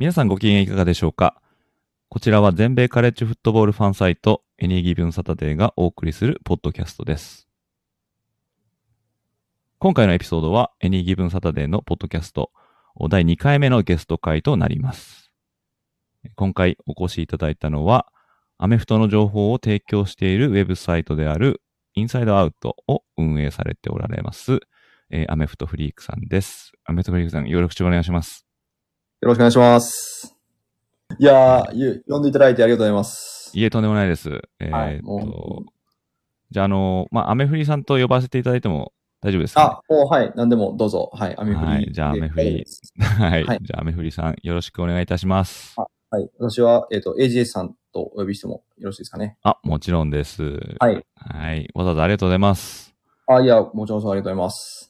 皆さんご機嫌いかがでしょうか？こちらは全米カレッジフットボールファンサイトエニーギブンサタデーがお送りするポッドキャストです。今回のエピソードはエニーギブンサタデーのポッドキャスト第2回目のゲスト会となります。今回お越しいただいたのはアメフトの情報を提供しているウェブサイトであるインサイドアウトを運営されておられます、えーアメフトフリークさんです。アメフトフリークさんよろしくお願いします。よろしくお願いします。いやー、ゆ呼んでいただいてありがとうございます。いえ、とんでもないです。えーはいっと、もじゃあ、あの、まあ、アメフリさんと呼ばせていただいても大丈夫ですか、あ、もうはい、何でもどうぞ。はい、アメフ。はいじゃあアメフリはい、はいじゃあ、アメフリさん、よろしくお願いいたします。はい、私は、えっ、と、AGS さんとお呼びしてもよろしいですかね？あ、もちろんです。はい。はい。わざわざありがとうございます。あ、いや、もちろんありがとうございます。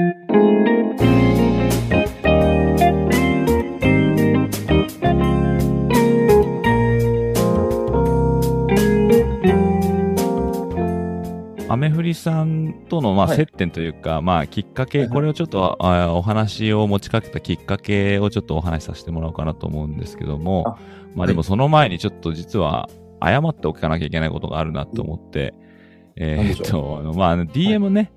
アメフリさんとの、まあ、はい。接点というか、まあ、きっかけ、はいはい。これをちょっと、あお話を持ちかけたきっかけをちょっとお話しさせてもらおうかなと思うんですけども、あまあ、でもその前にちょっと実は、謝っておかなきゃいけないことがあるなと思って、えーっ何でしょと、あのまあ、DM ね、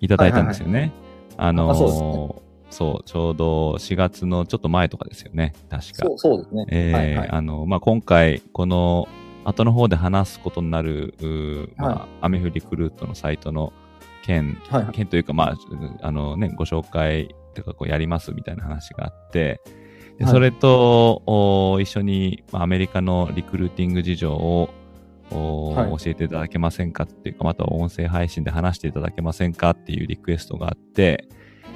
い、ただいたんですよね。あのーあそうそう、ちょうど4月のちょっと前とかですよね、確か。そう、そうですね。えーはい、はい。あの、まあ、今回、この後の方で話すことになる、うーまあ、はアメフリクルートのサイトの件、はい、はい。件というか、まあ、あのね、ご紹介というか、こうやりますみたいな話があって、ではいそれと、お一緒に、まあアメリカのリクルーティング事情を、おはい教えていただけませんかっていうか、または音声配信で話していただけませんかっていうリクエストがあって、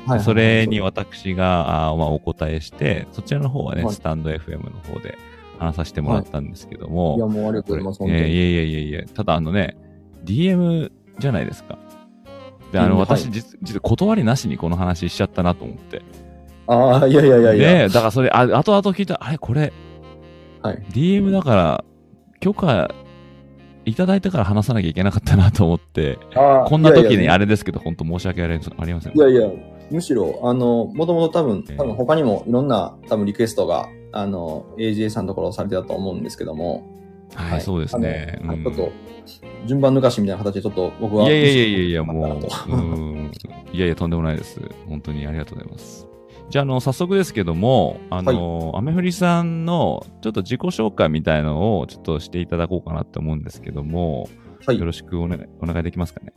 はいそれには私が、あーまあ、お答えして、そちらの方はね、はいスタンド FM の方で話させてもらったんですけども、いや、もうありがとうございます。本当に。えーいやいやいやいや、ただあのね、DM じゃないですか。で、あの、うん私、はい実、実は断りなしにこの話しちゃったなと思って。ああ、いやいやいやいや。で、だからそれ、あ後々聞いたら、あれ、これ、はい。DM だから、許可いただいてから話さなきゃいけなかったなと思って、こんな時にいやいやあれですけど、本当申し訳ありません。いやいや、むしろ、あの、もともと多分、えー多分他にもいろんな多分リクエストが、あの、AJ さんのところされてたと思うんですけども、はい、そうですね。ちょっと、順番抜かしみたいな形でちょっと僕は。いやいやいやいやいや、もう、いやいや、とんでもないです。本当にありがとうございます。じゃあ、あの、早速ですけども、あの、アメフリさんの、ちょっと自己紹介みたいのを、ちょっとしていただこうかなと思うんですけども、はいよ。ろしくお願い、お願いできますかね？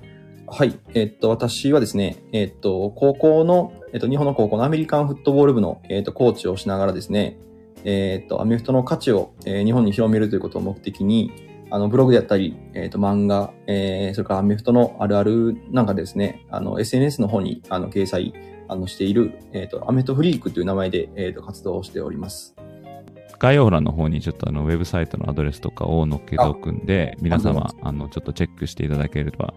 はい。えっと、私はですね、えっと、高校の、えっと、日本の高校のアメリカンフットボール部の、えっと、コーチをしながらですね、えっと、アメフトの価値を、えー日本に広めるということを目的に、あの、ブログであったり、えっと、漫画、えーそれからアメフトのあるあるなんかですね、あの、SNS の方に、あの、掲載、あの、している、えっと、アメフトフリークという名前で、えっと、活動をしております。概要欄の方にちょっとあのウェブサイトのアドレスとかを載っけておくんで、皆様、あの、ちょっとチェックしていただければ、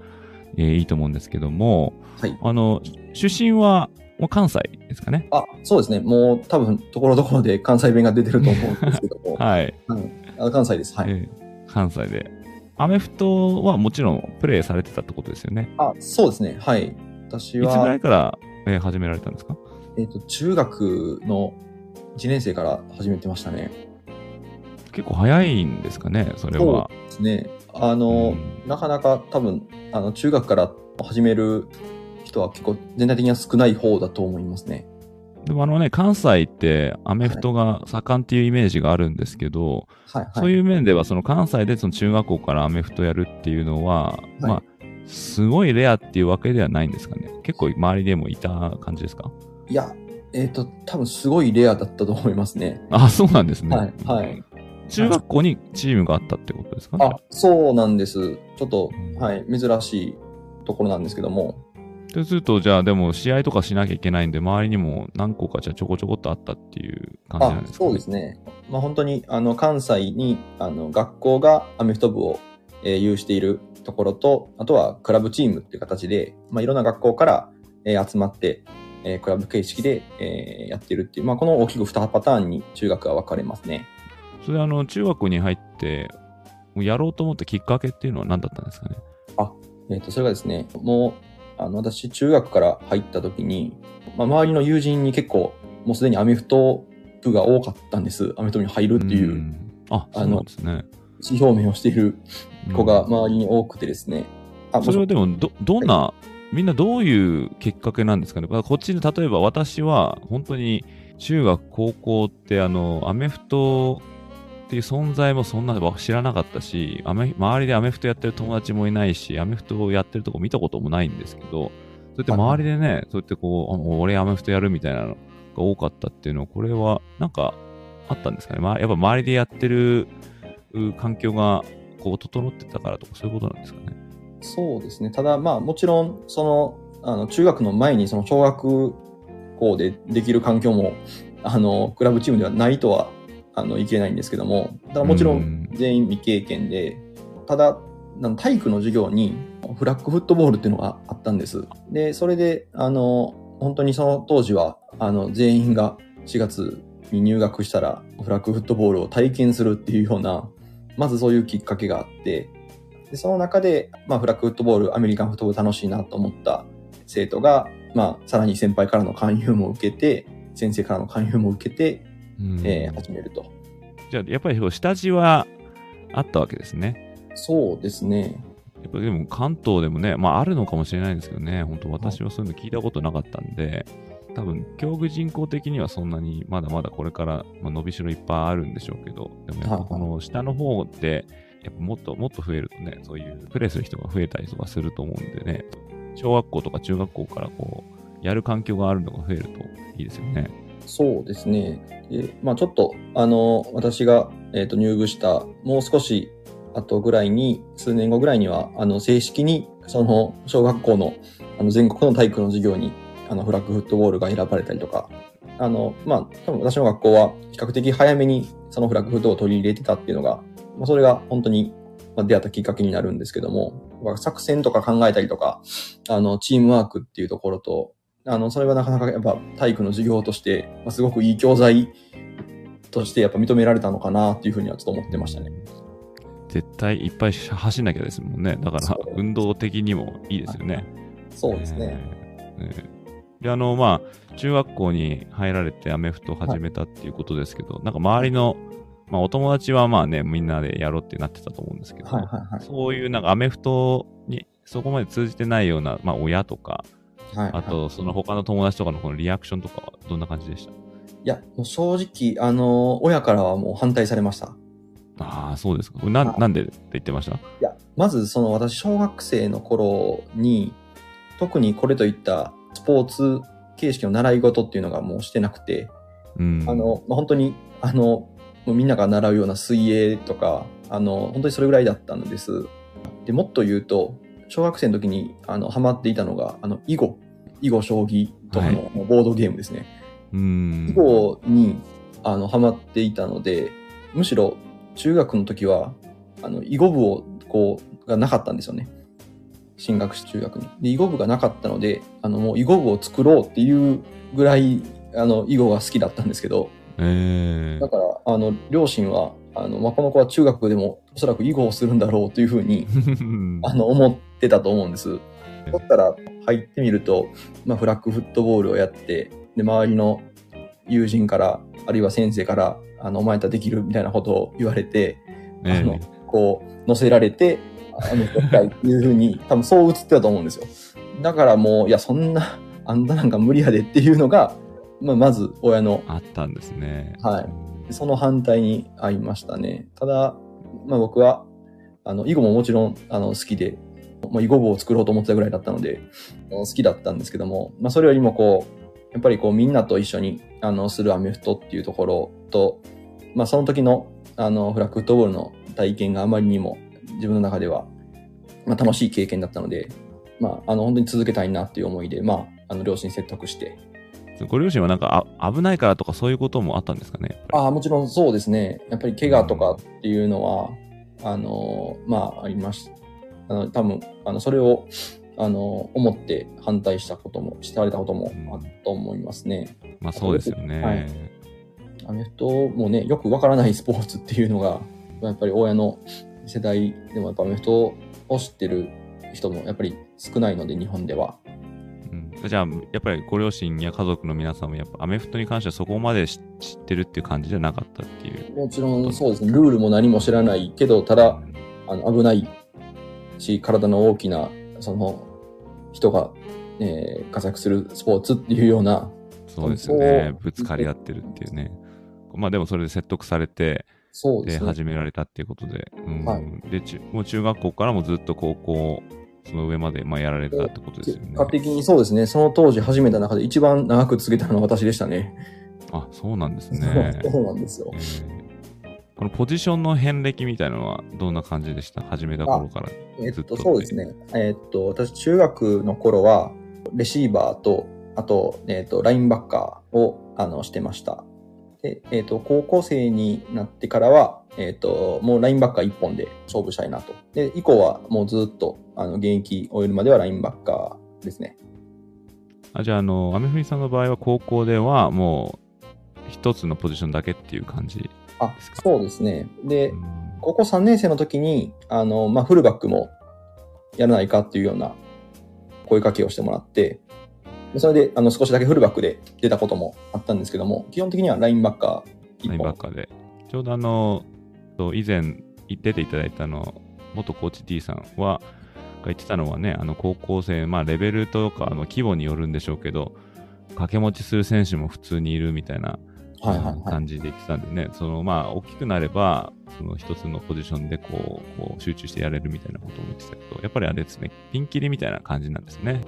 えーいいと思うんですけども、はい。あの、出身は、もう関西ですかね？あ、そうですね。もう、多分、ところどころで関西弁が出てると思うんですけども。はい。はいあ関西です。はい。えー関西で。アメフトはもちろんプレイされてたってことですよね？あ、そうですね。はい。私いつぐらは、いから、えー始められたんですか？えっ、と、中学の1年生から始めてましたね。結構早いんですかね、それは。そうですね。あの、うんなかなか多分、あの、中学から始める人人は結構全体的には少ない方だと思いますね。でもあのね、関西ってアメフトが盛んっていうイメージがあるんですけど、はい、はい。そういう面ではその関西でその中学校からアメフトやるっていうのは、まあ、すごいレアっていうわけではないんですかね。結構周りでもいた感じですか？いや、えっ、と、多分すごいレアだったと思いますね。あ、そうなんですね。はい。はい。中学校にチームがあったってことですか？あ、そうなんです。ちょっとうん、はい、珍しいところなんですけども。そうすると、じゃあでも試合とかしなきゃいけないんで、周りにも何個かじゃあちょこちょこっとあったっていう感じなんあですか、そうですね。まあ本当に、あの、関西に、あの、学校がアメフト部を、えー有しているところと、あとはクラブチームっていう形で、まあいろんな学校から、えー集まって、えークラブ形式で、えーやってるっていう、まあこの大きく2パターンに中学は分かれますね。それあの、中学に入って、やろうと思ったきっかけっていうのは何だったんですかね？えっ、と、それがですね、もう、あの、私、中学から入った時に、まあ、周りの友人に結構、もうすでにアメフト部が多かったんです。アメフト部に入るっていうんあ、そうなんですね。意思表明をしている子がうん周りに多くてですね。あそれはでもど、どんな、みんなどういうきっかけなんですかね？こっちで例えば私は本当に中学、高校ってあの、アメフトっていう存在もそんな知らなかったし、アメ周りでアメフトやってる友達もいないし、アメフトをやってるとこ見たこともないんですけど、そうやって周りでね、そうやってこう、あ俺アメフトやるみたいなのが多かったっていうのは、これはなんかあったんですかね、まあ、やっぱ周りでやってるう環境がこう整ってたからとかそういうことなんですかね。そうですね。ただ、まあ、もちろん、その、あの、中学の前に、その、小学校でできる環境も、あの、クラブチームではないとは、あの、いけないんですけども、ただもちろうんん、全員未経験で、ただ、体育の授業に、フラッグフットボールっていうのがあったんです。で、それで、あの、本当にその当時は、あの、全員が4月に入学したら、フラッグフットボールを体験するっていうような、まずそういうきっかけがあって、でその中で、まあ、フラッグフットボール、アメリカンフットボール楽しいなと思った生徒が、まあ、さらに先輩からの勧誘も受けて、先生からの勧誘も受けて、うんえー始めると。じゃあ、やっぱりこう下地はあったわけですね。そうですね。やっぱりでも関東でもね、まああるのかもしれないんですけどね、本当私はそういうの聞いたことなかったんで、多分、競技人口的にはそんなにまだまだこれから、まあ、伸びしろいっぱいあるんでしょうけど、でもやっぱこの下の方って、やっぱもっともっと増えるとね、そういうプレイする人が増えたりとかすると思うんでね、小学校とか中学校からこう、やる環境があるのが増えるといいですよね。そうですね。で、まあちょっと、あの、私が、えっ、と、入部した、もう少し後ぐらいに、数年後ぐらいには、あの、正式に、その、小学校の、あの、全国の体育の授業に、あの、フラッグフットボールが選ばれたりとか、あの、まあ、多分私の学校は、比較的早めに、そのフラッグフットを取り入れてたっていうのが、まあ、それが本当に、まあ、出会ったきっかけになるんですけども、まあ作戦とか考えたりとか、あの、チームワークっていうところと、あの、それはなかなかやっぱ体育の授業として、まあ、すごくいい教材としてやっぱ認められたのかなっていうふうにはちょっと思ってましたね。絶対いっぱい走んなきゃですもんね。だから運動的にもいいですよね。そうですね。えー。えーで、あの、まあ、中学校に入られてアメフトを始めたっていうことですけど、なんか周りの、まあ、お友達はまあね、みんなでやろうってなってたと思うんですけど、はいはいはい。そういうなんかアメフトにそこまで通じてないような、まあ、親とか、はい、あと、その他の友達とかのこのリアクションとかはどんな感じでした？いや、もう正直、あの、親からはもう反対されました。ああ、そうですか。なはいなんでって言ってました？いや、まずその私、小学生の頃に、特にこれといったスポーツ形式の習い事っていうのがもうしてなくて、うん。あの、まあ、本当に、あの、もうみんなが習うような水泳とか、あの、本当にそれぐらいだったんです。で、もっと言うと、小学生の時に、あの、ハマっていたのが、あの、囲碁、囲碁将棋とかのボードゲームですね。うん。囲碁に、あの、ハマっていたので、むしろ、中学の時は、あの、囲碁部を、こう、がなかったんですよね。進学し中学に。で、囲碁部がなかったので、あの、もう囲碁部を作ろうっていうぐらい、あの、囲碁が好きだったんですけど、えだから、あの、両親は、あの、まあ、この子は中学でもおそらく囲碁をするんだろうというふうに、ー。あの、思ってたと思うんです。そしたら、入ってみると、まあ、フラッグフットボールをやって、で、周りの友人から、あるいは先生から、あの、お前たらできるみたいなことを言われて、あのえ、こう、乗せられて、あの、やりたいっていうふうに、多分そう映ってたと思うんですよ。だからもう、いや、そんな、あんたなんか無理やでっていうのが、まあ、まず親の、あったんですね。はいその反対に合いましたね。ただ、まあ僕は、あの、囲碁ももちろん、あの、好きで、まあ、囲碁部を作ろうと思ってたぐらいだったので、好きだったんですけども、まあそれよりもこう、やっぱりこうみんなと一緒に、あの、するアメフトっていうところと、まあその時の、あの、フラッグフットボールの体験があまりにも自分の中では、まあ楽しい経験だったので、まあ、あの、本当に続けたいなっていう思いで、まあ、あの、両親説得して、ご両親はなんかあ危ないからとかそういうこともあったんですかねああ、もちろんそうですね。やっぱり怪我とかっていうのは、あの、まあ、ありましあの、多分、あの、それを、あの、思って反対したことも、してられたこともあったと思いますね。まあそうですよね。はいアメフトもね、よくわからないスポーツっていうのが、やっぱり親の世代でもやっぱアメフトを知ってる人もやっぱり少ないので、日本では。うんじゃあ、やっぱりご両親や家族の皆さんもやっぱアメフトに関してはそこまで知知ってるっていう感じじゃなかったっていう。もちろんそうですね、ルールも何も知らないけど、ただ、あの危ないし、体の大きな、その、人が、えー活躍するスポーツっていうような、そうですよねぶつかり合ってるっていうね。まあでもそれで説得されて、で、そうですね。始められたっていうことで。うんはいでち、もう中学校からもずっと高校、その上まで、まあ、やられてたってことですよね結。果的にそうですね、その当時始めた中で一番長く続けたのは私でしたね。あ、そうなんですね。そうなんですよえ。ーこのポジションの遍歴みたいなのはどんな感じでした？始めた頃から。えっと、ずっとそうですね。えっと、私、中学の頃は、レシーバーと、あと、えっと、ラインバッカーを、あの、してました。で、えっと、高校生になってからは、えっと、もうラインバッカー一本で勝負したいなと。で、以降はもうずっと、あの、現役終えるまではラインバッカーですね。あじゃあ、あの、アメフリさんの場合は高校ではもう一つのポジションだけっていう感じ。あですか、そうですね。でう、ん高校3年生の時に、あの、まあ、フルバックもやらないかっていうような声かけをしてもらって、でそれで、あの、少しだけフルバックで出たこともあったんですけども、基本的にはラインバッカーライン。バッカーで。ちょうどあの、そう以前出ていただいたあの、元コーチ D さんは、が言ってたのはね、あの高校生、まあレベルとかあの規模によるんでしょうけど、掛け持ちする選手も普通にいるみたいな。感じで言ってたんでね、そのまあ大きくなれば、その一つのポジションでこうこう集中してやれるみたいなことを言ってたけど、やっぱりあれですね、ピンキリみたいな感じなんですね。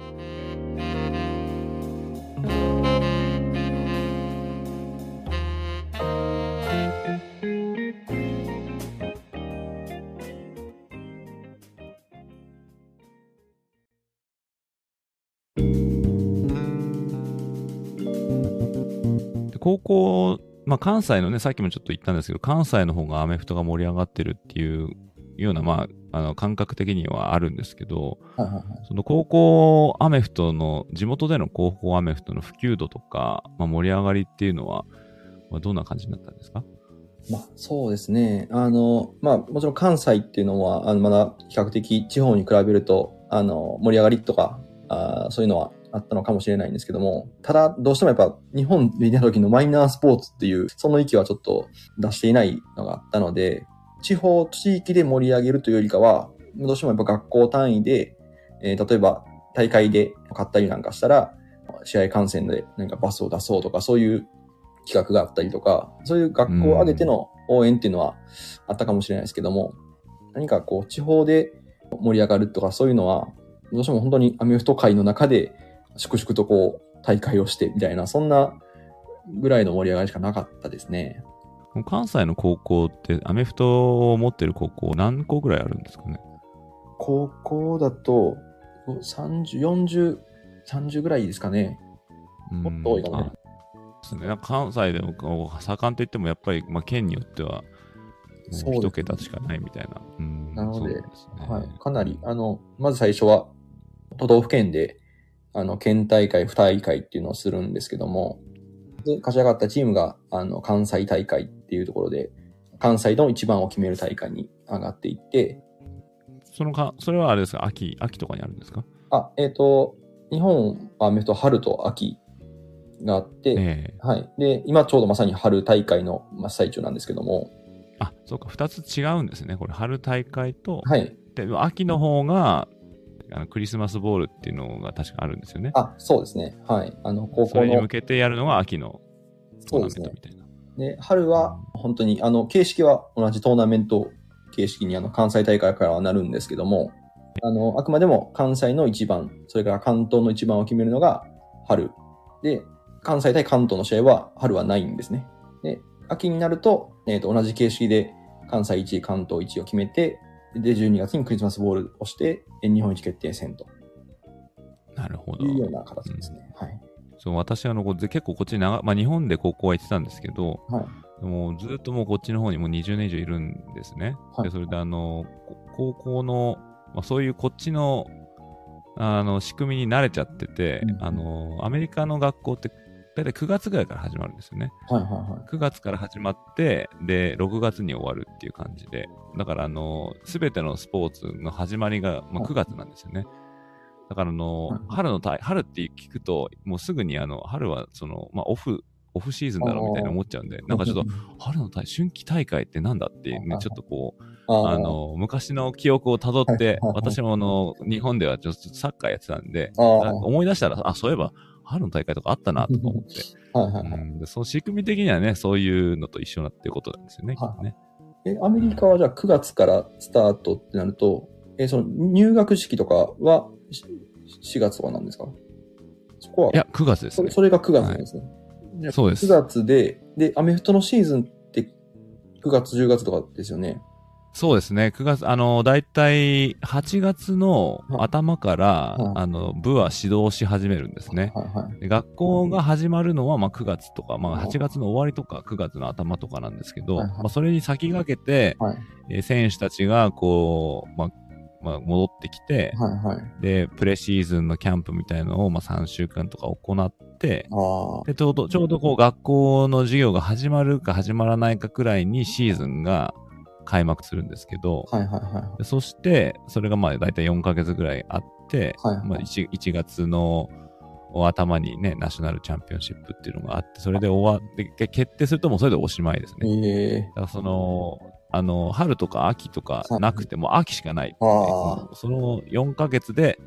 あ、関西のね、さっきもちょっと言ったんですけど、関西の方がアメフトが盛り上がってるっていうような、まあ、あの感覚的にはあるんですけど、はいはいはい。その高校アメフトの、地元での高校アメフトの普及度とか、まあ、盛り上がりっていうのは、まあ、どんな感じになったんですか？まあ、そうですね。あの、まあ、もちろん関西っていうのは、あの、まだ比較的地方に比べると、あの、盛り上がりとか、あーそういうのはあったのかもしれないんですけども、ただ、どうしてもやっぱ、日本でいた時のマイナースポーツっていう、その域はちょっと出していないのがあったので、地方、地域で盛り上げるというよりかは、どうしてもやっぱ学校単位で、えー例えば大会で勝ったりなんかしたら、試合観戦でなんかバスを出そうとか、そういう企画があったりとか、そういう学校を挙げての応援っていうのはあったかもしれないですけども、何かこう地方で盛り上がるとかそういうのは、どうしても本当にアメフト界の中で粛々とこう大会をしてみたいな、そんなぐらいの盛り上がりしかなかったですね。関西の高校って、アメフトを持ってる高校何校ぐらいあるんですかね？高校だと30、40、30ぐらいですかね。もっと多いか。な関西でも盛んといっても、やっぱり、まあ、県によっては、そうですね一桁しかないみたいな。うんなのでねはい。かなり、あの、まず最初は、都道府県で、あの、県大会、府大会っていうのをするんですけども、で、勝ち上がったチームが、あの、関西大会っていうところで、関西の一番を決める大会に上がっていって、そのか、それはあれですか？秋、秋とかにあるんですか？あ、えっ、と、日本はアメフト春と秋があって、ええはい。で、今ちょうどまさに春大会の真っ最中なんですけども、あ、そうか、二つ違うんですね。これ、春大会と、はい。で秋の方があのクリスマスボールっていうのが確かあるんですよね。あ、そうですね。はい。あの、高校のそれに向、けてやるのが秋のトーナメントみたいな。で、春は本当に、あの、形式は同じトーナメント形式にあの、関西大会からはなるんですけども、あの、あくまでも関西の一番、それから関東の一番を決めるのが春。で、関西対関東の試合は春はないんですね。で、秋になると、えっ、と、同じ形式で関西1位、関東1位を決めて、で、12月にクリスマスボールをして、え日本一決定戦となるほど。いうような形ですね。はい。そう私あの結構こっち長、まあ、日本で高校は行ってたんですけど、はい。でもずっともうこっちの方にもう20年以上いるんですね。はいでそれであのこ高校の、まあ、そういうこっちのあの仕組みに慣れちゃってて、うんあのアメリカの学校って大体9月ぐらいから始まるんですよね。はいはいはい。9月から始まって、で、6月に終わるっていう感じで、だから、あの、すべてのスポーツの始まりが、まあ、はい。9月なんですよね。だから、あのはい、春の大、春って聞くと、もうすぐに、あの、春は、その、まあ、オフ、オフシーズンだろうみたいな思っちゃうんで、なんかちょっと、春の大春季大会ってなんだっていうねあ、ちょっとこう、あの、昔の記憶をたどって私もあの、日本ではちょっとサッカーやってたんで、思い出したら、あ、そういえば、春の大会とかあったな、とか思って。はいはいはい。うんでその仕組み的にはね、そういうのと一緒だっていうことなんですよね、はいとね。え、アメリカはじゃあ9月からスタートってなると、え、その入学式とかはし4月とかなんですか？そこは、いや、9月ですね。それそれが9月なんですね。じゃあそうです9月で、で、アメフトのシーズンって9月、10月とかですよね。そうですね。9月、あの、だいたい8月の頭から、はいあの、部は指導し始めるんですね。はいはい。で学校が始まるのは、まあ、9月とか、まあ、はい8月の終わりとか、9月の頭とかなんですけど、はいはいまあ、それに先駆けて、はいえー選手たちが、こう、まあ、まあ、戻ってきて、はいはい。で、プレシーズンのキャンプみたいのを、まあ、3週間とか行って。で、ちょうど、ちょうどこう学校の授業が始まるか始まらないかくらいにシーズンが開幕するんですけど、はいはいはでそして、それがまあ大体4ヶ月ぐらいあって、はいはいまあ 1, 1月の頭にね、ナショナルチャンピオンシップっていうのがあって、それで終わって、け決定するともうそれでおしまいですい。ね。ええだからその、あの、春とか秋とかなくて、もう秋しかないね、その4ヶ月で、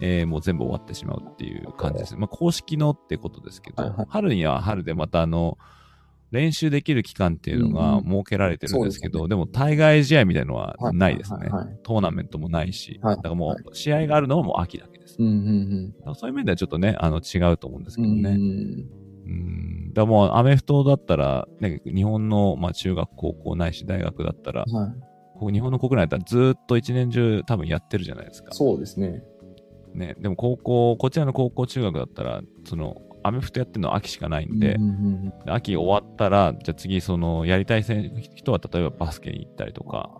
えーもう全部終わってしまうっていう感じです。まあ、公式のってことですけど、はいはい春には春でまたあの、練習できる期間っていうのが設けられてるんですけど、そうでも対外試合みたいなのははいないですね。はいはいトーナメントもないし、はいだからもう試合があるのはもう秋だけです。うんうんだからそういう面ではちょっとね、あの違うと思うんですうん。けどね。うんうん。だもうアメフトだったら、ね、日本の、まあ、中学、高校ないし大学だったら、はい。ここ日本の国内だったらずーっと一年中多分やってるじゃないですか。そうですね。ね。でも高校、こちらの高校、中学だったら、その、アメフトやってるのは秋しかないんで、うんうんうんで秋終わったら、じゃあ次、その、やりたい選人は例えばバスケに行ったりとか、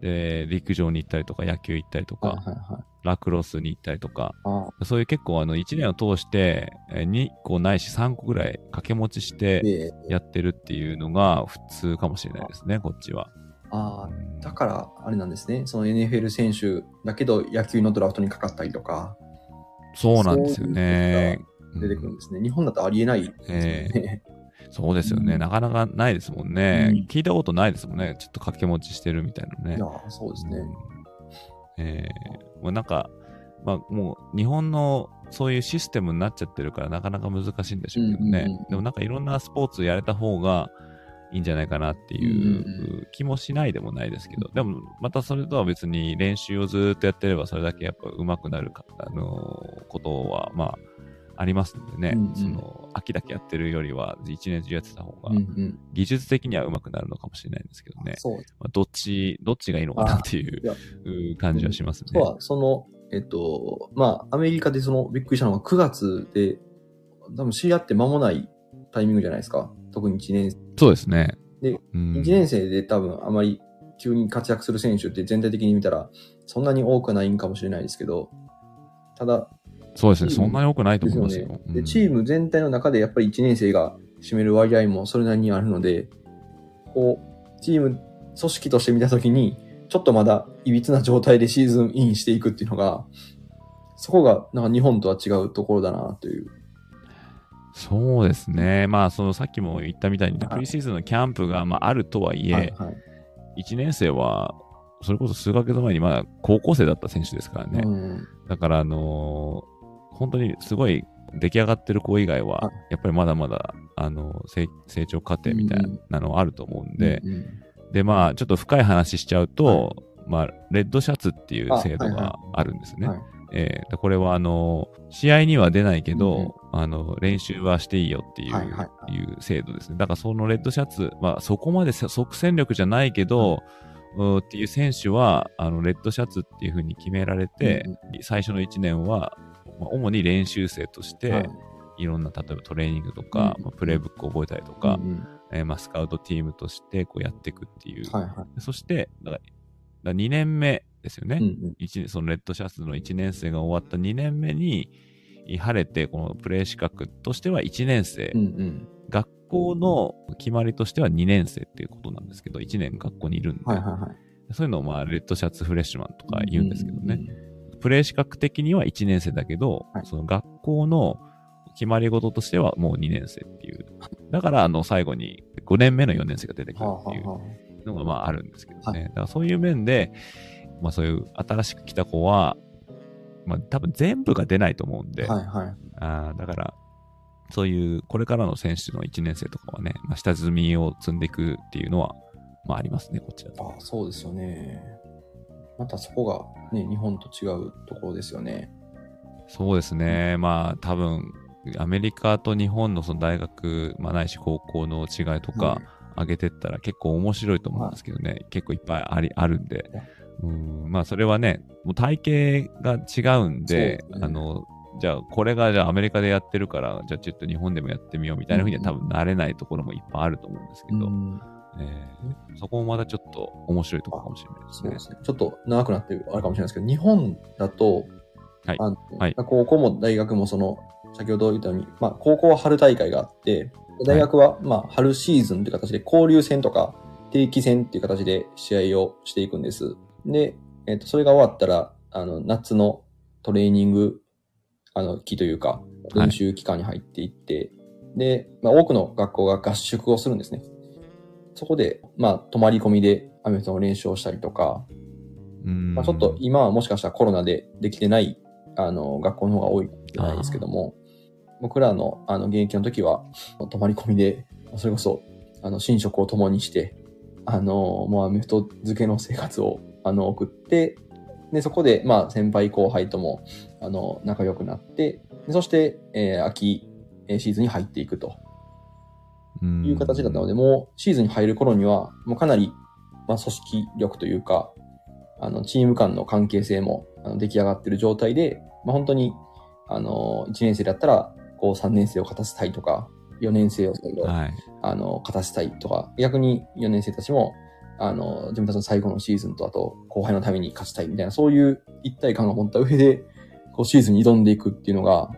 で、陸上に行ったりとか、野球行ったりとか、はいはいはい。ラクロスに行ったりとか、あそういう結構あの1年を通してえー2個ないし3個ぐらい掛け持ちしあ。てで、やってるっていうのが普通かもしれないですね、こっちは。ああ、だから、あれなんですね。その NFL 選手だけど野球のドラフトにかかったりとか、そうなんですよね。出てくるんですね。日本だとありえないですよね。そうですよね、うんなかなかないですもんね、うん聞いたことないですもんね。ちょっと掛け持ちしてるみたいなね。いやー、そうですね。うんえーもうなんか、まあもう日本のそういうシステムになっちゃってるからなかなか難しいんでしょうけどね。うんうんうんでもなんかいろんなスポーツやれた方がいいんじゃないかなっていう気もしないでもないですけど、でもまたそれとは別に練習をずっとやってればそれだけやっぱ上手くなるか、あのーことはまあありますんでね、うんうんその秋だけやってるよりは一年中やってた方がうんうん。技術的には上手くなるのかもしれないんですけどね。そう。まあ、どっち、どっちがいいのかなっていう感じはしますね。とは、その、えっと、まあ、アメリカでその、びっくりしたのが9月で、多分知り合って間もないタイミングじゃないですか。特に1年、そうですね。でうん、1年生で多分あまり急に活躍する選手って全体的に見たら、そんなに多くはないんかもしれないですけど、ただ、そうですね。うんそんなに多くないと思いますよ。。よねで、チーム、ム全体の中でやっぱり1年生が占める割合もそれなりにあるので、こう、チーム、組織として見たときに、ちょっとまだ歪な状態でシーズンインしていくっていうのが、そこがなんか日本とは違うところだなという。そうですね。まあ、そのさっきも言ったみたいに、はいプリシーズンのキャンプが、まあ、あるとはいえ、はいはい。1年生はそれこそ数ヶ月前に、まあ、高校生だった選手ですからね。うんだから、あのー本当にすごい出来上がってる子以外ははい、やっぱりまだまだ、あの成成長過程みたいなのはあると思うんで、うんうんで、まあ、ちょっと深い話しちゃうと、まあ、レッドシャツっていう制度があるんですね。はい。えーでこれは、あの、試合には出ないけど、うんあの、練習はしていいよっていう,、はいはいい。う制度ですね。だから、そのレッドシャツ、まあ、そこまで即戦力じゃないけど、うーっていう選手は、あの、レッドシャツっていうふうに決められて、最初の1年は、まあ、主に練習生として、はいい、ろんな、例えばトレーニングとか、うんまあ、プレイブックを覚えたりとか、うんうんえーまあ、スカウトチームとしてこうやっていくっていう。はいはい。そして、だからだから2年目ですよね。うんうんそのレッドシャツの1年生が終わった2年目に、晴れて、このプレー資格としては1年生、うんうん学校の決まりとしては2年生っていうことなんですけど、1年学校にいるんで、はいはいはい。そういうのをまあ、レッドシャツフレッシュマンとか言うんですけどね。うんうんプレー資格的には1年生だけど、はいその学校の決まり事としてはもう2年生っていう。だから、あの、最後に5年目の4年生が出てくるはあっていうのがまああるんですけどね。はだからそういう面で、まあそういう新しく来た子は、まあ多分全部が出ないと思うんで、あはいはい。あーだから、そういうこれからの選手の1年生とかはね、まあ、下積みを積んでいくっていうのは、まあありますね、こっちだと。あそうですよね。またそこがね、日本と違うところですよね。そうですね。まあ多分、アメリカと日本のその大学、まあないし高校の違いとかはい上げてったら結構面白いと思うんですけどね。結構いっぱいあり、あるんで。うん、まあそれはね、もう体型が違うんで、ですねあの、じゃあこれがじゃあアメリカでやってるから、じゃあちょっと日本でもやってみようみたいなふうには多分なれないところもいっぱいあると思うんですけど、うんえーそこもまたちょっと面白いところかもしれないですね。すね。ちょっと長くなってるあれかもしれないですけど、日本だと、はいあのはい高校も大学もその、先ほど言ったように、まあ、高校は春大会があって、大学は、まあ、春シーズンという形で交流戦とか定期戦っていう形で試合をしていくんです。で、えっ、と、それが終わったら、あの、夏のトレーニング、あの、期というか、練習期間に入っていって、で、まあ、多くの学校が合宿をするんですね。そこで、まあ、泊まり込みでアメフトの練習をしたりとか、うん。まあ、ちょっと今はもしかしたらコロナでできてない、あの、学校の方が多いかもしれないですけども、僕らの、あの、現役の時は、泊まり込みで、それこそ、あの、寝食を共にして、あの、もうアメフト漬けの生活を、あの、送って、で、そこで、まあ、先輩後輩とも、あの、仲良くなって、でそして、えー秋、えーシーズンに入っていくと。うんいう形だったので、もうシーズンに入る頃には、もうかなり、まあ、組織力というか、あの、チーム間の関係性もあの出来上がってる状態で、まあ、本当に、あの、1年生だったら、こう、3年生を勝たせたいとか、4年生を最後、はい。あの、勝たせたいとか、逆に4年生たちも、あの、自分たちの最後のシーズンと、あと、後輩のために勝ちたいみたいな、そういう一体感を持った上で、こう、シーズンに挑んでいくっていうのが、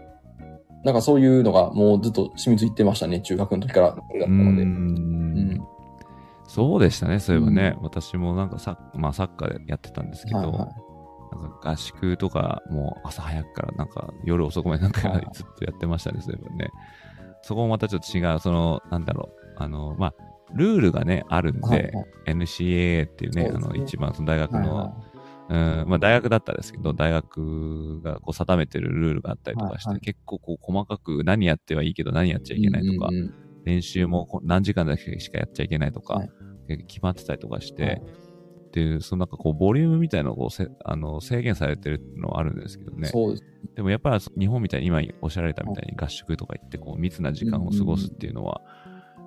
なんかそういうのがもうずっと染みついてましたね、中学の時から。だったうので。んそうでしたね、そういえばね。私もなんかサッ,、まあ、サッカーでやってたんですけど、はいはいなんか合宿とか、もう朝早くからなんか夜遅くまでなんかはいずっとやってましたね、そういえばね。そこもまたちょっと違う、その、なんだろう、あの、まあ、ルールがね、あるんで、はいはい NCAA っていうね、あの、そうですね一番その大学の、はいはうん、まあ大学だったんですけど、大学がこう定めてるルールがあったりとかして、はいはい。結構こう細かく何やってはいいけど何やっちゃいけないとか、うんうんうん。練習も何時間だけしかやっちゃいけないとか、はい。決まってたりとかして、はい。っていう、そのなんかこう、ボリュームみたいなのがこうせあの制限されてるのはあるんですけどね。そうです。でもやっぱり日本みたいに今おっしゃられたみたいに合宿とか行ってこう密な時間を過ごすっていうのは、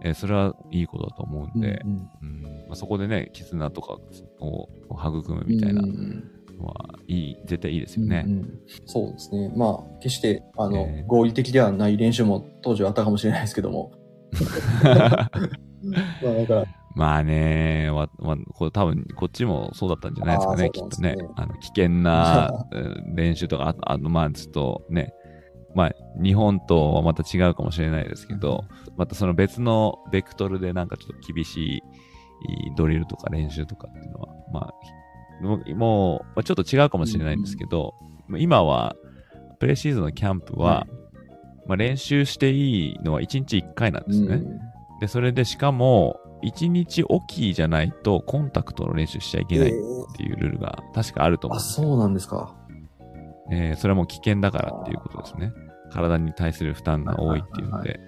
えーそれはいいことだと思うんで、うんうんうんまあ、そこでね、絆とかを育むみたいなはいい、絶対いいですよね。うんうんそうですね。まあ、決して、あの、えー合理的ではない練習も当時はあったかもしれないですけども。まあ、だから、まあね、わまあ、これ多分こっちもそうだったんじゃないですかね、あーきっとね。ねあの危険なうん練習とか、ああの、まあちょっとね、まあ日本とはまた違うかもしれないですけど、またその別のベクトルでなんかちょっと厳しいドリルとか練習とかっていうのは、まあ、もうちょっと違うかもしれないんですけど、今は、プレシーズンのキャンプは、まあ練習していいのは1日1回なんですね。うんで、それでしかも、1日おきじゃないとコンタクトの練習しちゃいけないっえーていうルールが確かあると思うんあ、です。そうなんですか。えーそれはもう危険だからっていうことですね。体に対する負担が多いっていうのはいで。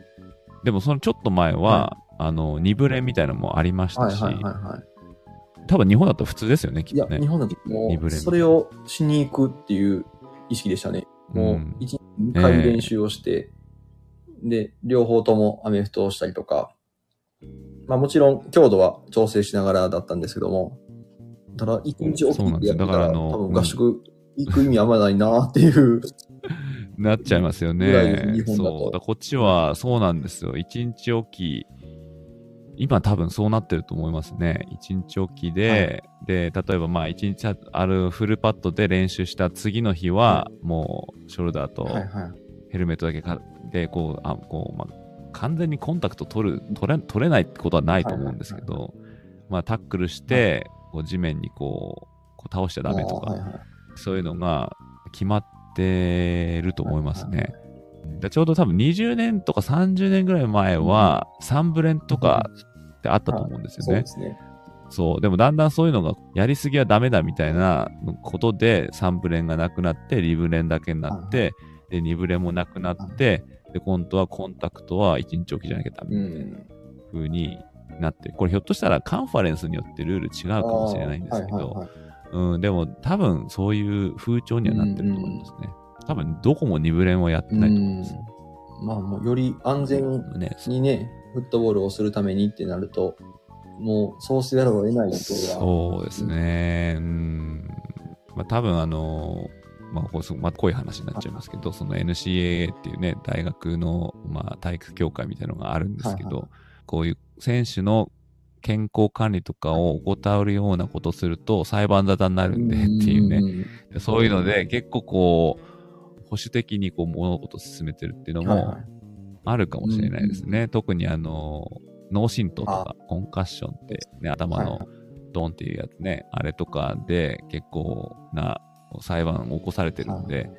でもそのちょっと前は、あの、二部練みたいなのもありましたし、はいはいはいはい。多分日本だと普通ですよね、きっとね日。本だともう、それをしに行くっていう意識でしたね。もううん、一日2回練習をして、で、両方ともアメフトをしたりとか、まあもちろん強度は調整しながらだったんですけども、ただ一日おきそうなんですよでやってたら、だからあの多分合宿行く意味あんまないなっていう、なっちゃいますよね。そう。だこっちはそうなんですよ。一日おき、今多分そうなってると思いますね。一日おきで、で、例えばまあ一日あるフルパッドで練習した次の日は、もうショルダーとはいはい。ヘルメットだけかで、こう、あこうまあ、完全にコンタクト取る取れ取れないってことはないと思うんですけど、まあタックルして、こう地面にこうこう倒しちゃダメとか、はいはいそういうのが決まってると思いますね。でちょうど多分20年とか30年ぐらい前は、サンブレンとかってあったと思うんですよねそうで。すね。そう。でもだんだんそういうのがやりすぎはダメだみたいなことで、3部練がなくなって、リブ練だけになって、で、2部練もなくなって、で、今度はコンタクトは1日おきじゃなきゃダメうっていうん風になって、これひょっとしたらカンファレンスによってルール違うかもしれないんですけど、はいはいはいうん、でも多分そういう風潮にはなってると思いますね。多分どこも2部練はやってないと思います。まあもうより安全ね、にね、フットボールをするためにってなると、もうそうせざるを得ない人が。そうですね。うん。まあ多分あの、まあこうすまあ、こういう話になっちゃいますけど、その NCAA っていうね、大学の、まあ、体育協会みたいなのがあるんですけど、はいこういう選手の健康管理とかを怠るようなことすると裁判沙汰になるんでっていうね、ね。そういうので結構こう、保守的にこう物事を進めてるっていうのもはいはい。あるかもしれないですね。特にあの、脳震盪とかコンカッションってね、頭のはいはい。ドンっていうやつね、あれとかで結構な裁判を起こされてるんで、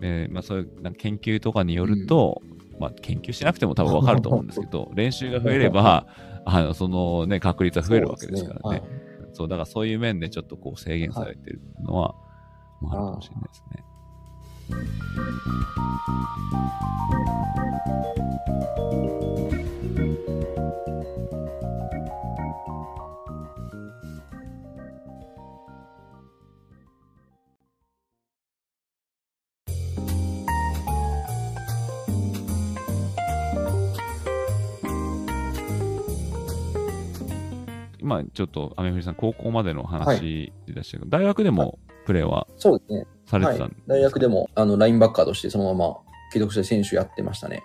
でまあ、そういう研究とかによると、まあ、研究しなくても多分わかると思うんですけど、練習が増えれば、あのそのね、確率は増えるわけですからね。そう、だからそういう面でちょっとこう制限されてるのは、まあ、あるかもしれないですね。今ちょっと、アメフリさん、高校までの話で出したけど、大学でもプレーはそうですね。はいされてたんです、。大学でも、あの、ラインバッカーとしてそのまま継続して選手やってましたね。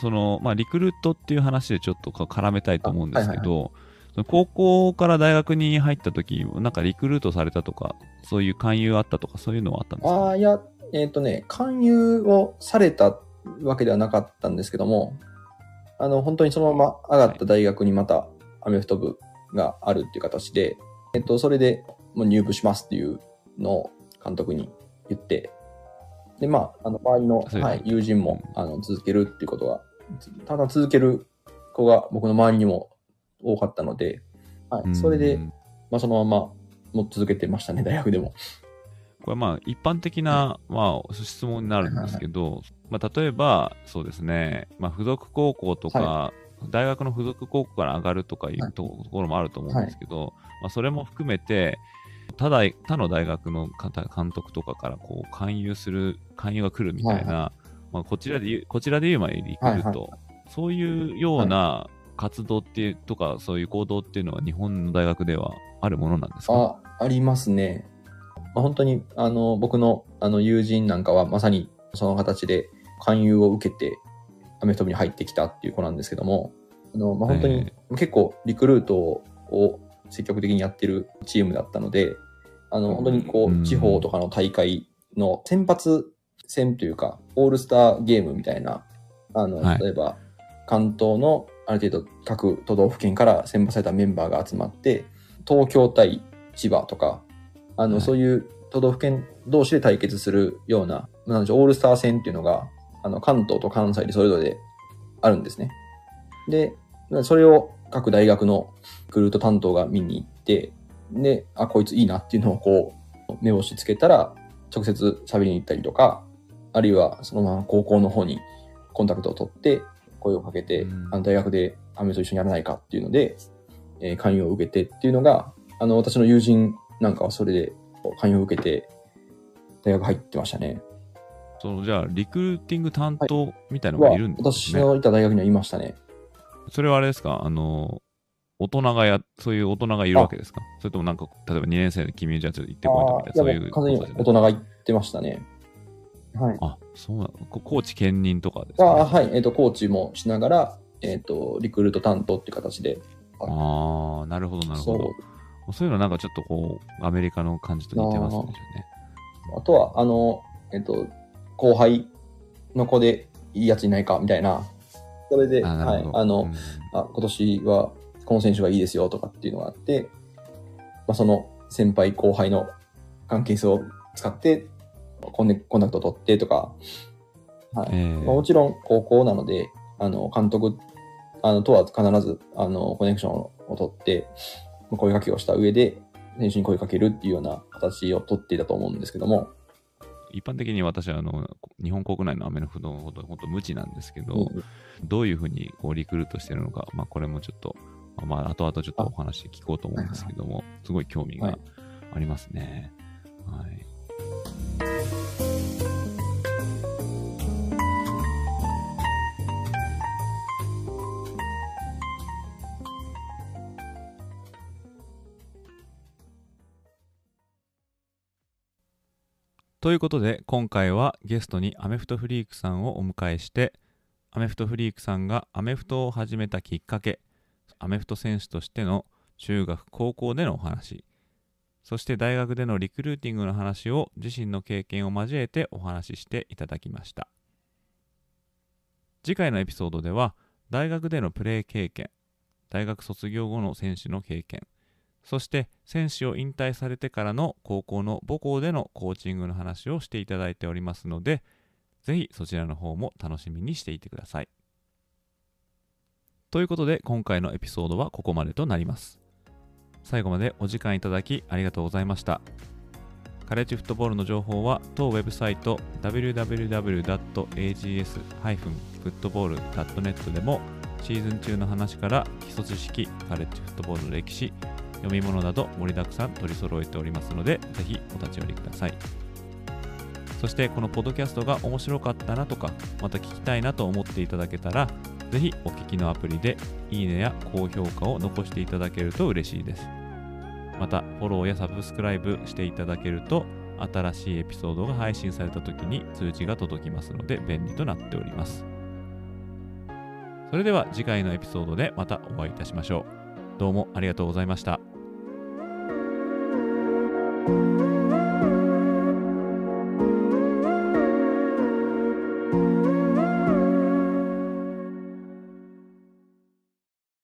その、まあ、リクルートっていう話でちょっと絡めたいと思うんですけあはいど、その高校から大学に入った時、なんかリクルートされたとか、そういう勧誘あったとか、そういうのはあったんですか？ああ、いや、えっ、とね、勧誘をされたわけではなかったんですけども、あの、本当にそのまま上がった大学にまたアメフト部があるっていう形で、えっ、と、それでもう入部しますっていうのを監督に言って、で、まあ、あの、周りの、はい、友人も、あの、続けるっていうことは、ただ続ける子が僕の周りにも多かったので、はい、それで、うんまあ、そのまま、もう続けてましたね、大学でも。これまあ一般的な、まあ、質問になるんですけど、まあ、例えば、そうですね、まあ、付属高校とか、大学の付属高校から上がるとかいはいうとところもあると思うんですけど、まあ、それも含めて、他大他の大学の方監督とかからこう勧誘する、勧誘が来るみたいな、まあ、こちらで言う、こちらで言う前にリクルート、はい。そういうような活動っていうとか、そういう行動っていうのは日本の大学ではあるものなんですか？あ、ありますね。まあ、本当に、あの、僕の、あの、友人なんかは、まさにその形で勧誘を受けて、アメフト部に入ってきたっていう子なんですけども、あの、まあ、本当に、結構、リクルートを積極的にやってるチームだったので、あの、本当にこう地方とかの大会の先発戦というか、オールスターゲームみたいな、あの、はい。例えば、関東のある程度各都道府県から選抜されたメンバーが集まって、東京対千葉とか、あの、はい。そういう都道府県同士で対決するような、なんでしょう、オールスター戦っていうのが、あの、関東と関西でそれぞれあるんですね。で、それを各大学のリクルート担当が見に行って、で、あ、こいついいなっていうのをこう、目星つけたら、直接喋りに行ったりとか、あるいはそのまま高校の方にコンタクトを取って、声をかけて、うんあの大学でアメフト一緒にやらないかっていうので、えー勧誘を受けてっていうのが、あの、私の友人なんかはそれで勧誘を受けて、大学入ってましたね。そのじゃあ、リクルーティング担当みたいなのがいるんですね。私のいた大学にはいましたね。それはあれですか？あの、大人がや、そういう大人がいるわけですか？それともなんか、例えば2年生で君じゃあちょっと行ってこいとみたいな、そういうこと大人が行ってましたね。はい。あ、そうなの？こコーチ兼任とかですか、あはい。えっ、と、コーチもしながら、えっ、と、リクルート担当っていう形で。ああ、なるほど、なるほど。そういうのなんかちょっとこう、アメリカの感じと似てますね。あとは、あの、えっ、と、後輩の子でいいやついないかみたいな。それで、あ。はい。あの、うん。あ、今年はこの選手がいいですよとかっていうのがあって、まあ、その先輩後輩の関係性を使ってコンネコンタクトを取ってとか、はい。ええまあ、もちろん高校なので、あの、監督あのとは必ず、あの、コネクションを取って、まあ声かけをした上で、選手に声かけるっていうような形を取っていたと思うんですけども、一般的に私はあの日本国内のアメフトのこと本当無知なんですけど、うんどういうふうにこうリクルートしてるのか、まあ、これもちょっと、まあ、後々ちょっとお話聞こうと思うんですけども、すごい興味がはいありますね。はい。ということで今回はゲストにアメフトフリークさんをお迎えしてアメフトフリークさんがアメフトを始めたきっかけアメフト選手としての中学高校でのお話そして大学でのリクルーティングの話を自身の経験を交えてお話ししていただきました。次回のエピソードでは大学でのプレー経験大学卒業後の選手の経験そして選手を引退されてからの高校の母校でのコーチングの話をしていただいておりますので、ぜひそちらの方も楽しみにしていてください。ということで今回のエピソードはここまでとなります。最後までお時間いただきありがとうございました。カレッジフットボールの情報は当ウェブサイト www.ags-football.net でもシーズン中の話から基礎知識、カレッジフットボールの歴史、読み物など盛りだくさん取り揃えておりますので、ぜひお立ち寄りください。そしてこのポッドキャストが面白かったなとか、また聞きたいなと思っていただけたら、ぜひお聞きのアプリでいいねや高評価を残していただけると嬉しいです。また、フォローやサブスクライブしていただけると、新しいエピソードが配信された時に通知が届きますので便利となっております。それでは次回のエピソードでまたお会いいたしましょう。どうもありがとうございました。「